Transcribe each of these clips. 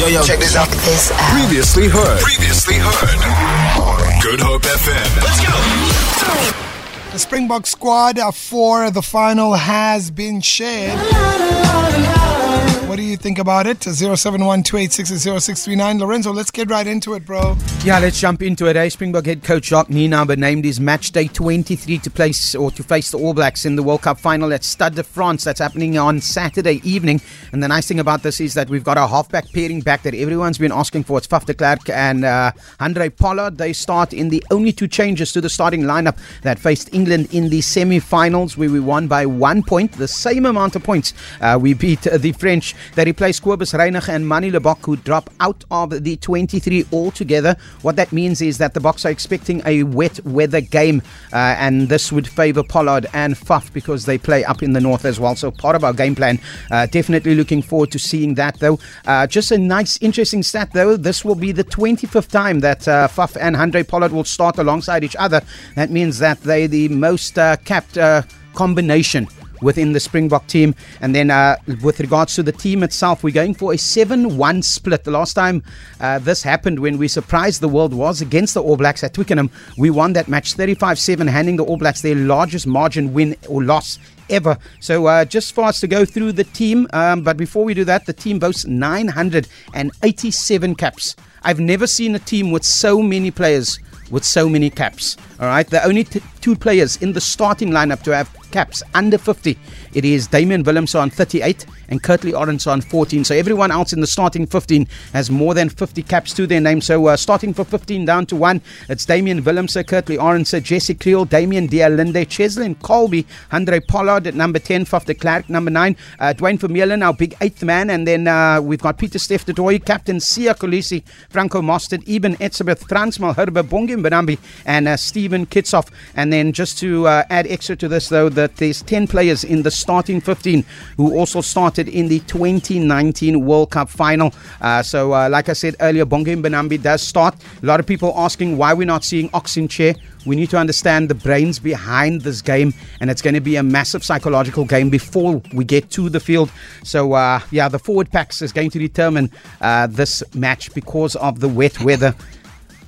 Yo, yo, check this out. This out. Previously heard. Previously heard. Good Hope FM. Let's go. The Springbok squad uh, for the final has been shared. What do you think about it? 0712860639. Lorenzo, let's get right into it, bro. Yeah, let's jump into it. Eh? Springbok head coach Jacques Nienaber named his match day 23 to place or to face the All Blacks in the World Cup final at Stade de France. That's happening on Saturday evening. And the nice thing about this is that we've got a halfback pairing back that everyone's been asking for. It's Faf de Klerk and uh, Handré Pollard. They start in the only two changes to the starting lineup that faced England in the semi-finals, where we won by one point, the same amount of points. Uh, we beat the French. They replaced Cobus Reinach and Manie Libbok, who drop out of the 23 altogether. What that means is that the Boks are expecting a wet weather game, uh, and this would favour Pollard and Faf because they play up in the north as well. So part of our game plan. Uh, definitely looking forward to seeing that, though. Uh, just a nice, interesting stat, though. This will be the 25th time that uh, Faf and Handré Pollard will start alongside each other. That means that they're the most uh, capped uh, combination within the Springbok team. And then uh, with regards to the team itself, we're going for a 7 1 split. The last time uh, this happened when we surprised the world was against the All Blacks at Twickenham. We won that match 35 7, handing the All Blacks their largest margin win or loss ever. So uh, just for us to go through the team, um, but before we do that, the team boasts 987 caps. I've never seen a team with so many players with so many caps. All right, the only t- two players in the starting lineup to have caps under 50. It is Damian Willemse on 38 and Kurt-Lee Arendse on 14. So everyone else in the starting 15 has more than 50 caps to their name. So uh, starting for 15 down to one, it's Damian Willemse, Kurt-Lee Arendse, Jesse Kriel, Damian de Allende, Cheslin Kolbe, Andre Pollard at number 10, Faf de Klerk, number 9, uh, Duane Vermeulen, our big eighth man. And then uh, we've got Pieter-Steph du Toit, Captain Siya Kolisi, Franco Mostert, Eben Etzebeth, Frans Malherbe, Bongi Mbonambi, and uh, Steven Kitshoff. And then just to uh, add extra to this, though, that there's 10 players in the starting 15 who also started in the 2019 World Cup final. Uh, so, uh, like I said earlier, Bongi Mbonambi does start. A lot of people asking why we're not seeing Ox Nché. We need to understand the brains behind this game, and it's going to be a massive psychological game before we get to the field. So, uh, yeah, the forward packs is going to determine uh, this match because of the wet weather.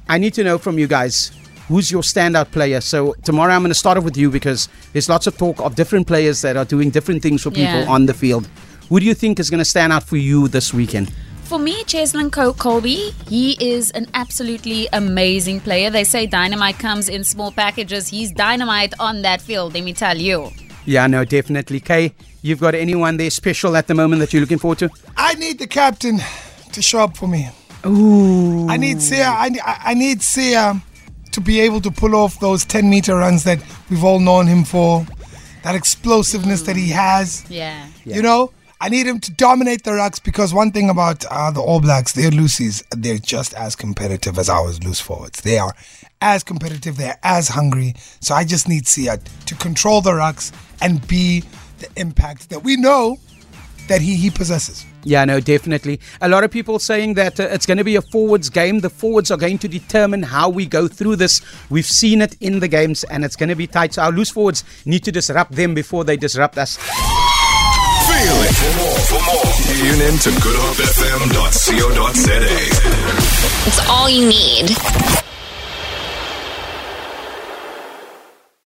I need to know from you guys who's your standout player? So tomorrow I'm going to start off with you because there's lots of talk of different players that are doing different things for people Yeah. on the field. Who do you think is going to stand out for you this weekend? For me, Cheslin Col- Kolbe, he is an absolutely amazing player. They say dynamite comes in small packages. He's dynamite on that field, let me tell you. Yeah, no, definitely. Kay, you've got anyone there special at the moment that you're looking forward to? I need the captain to show up for me. Ooh. I need Siya. I, I I need Siya to be able to pull off those 10 meter runs that we've all known him for. That explosiveness that he has. Yeah. You know, I need him to dominate the rucks because one thing about uh, the All Blacks, their loosies, they're just as competitive as our loose forwards. They are as competitive, they're as hungry. So I just need Siya to control the rucks and be the impact that we know that he, he possesses. Yeah, no, definitely. A lot of people saying that uh, it's going to be a forwards game. The forwards are going to determine how we go through this. We've seen it in the games, and it's going to be tight. So our loose forwards need to disrupt them before they disrupt us. Feel it. For more, for more, tune in to goodhopefm.co.za. It's all you need.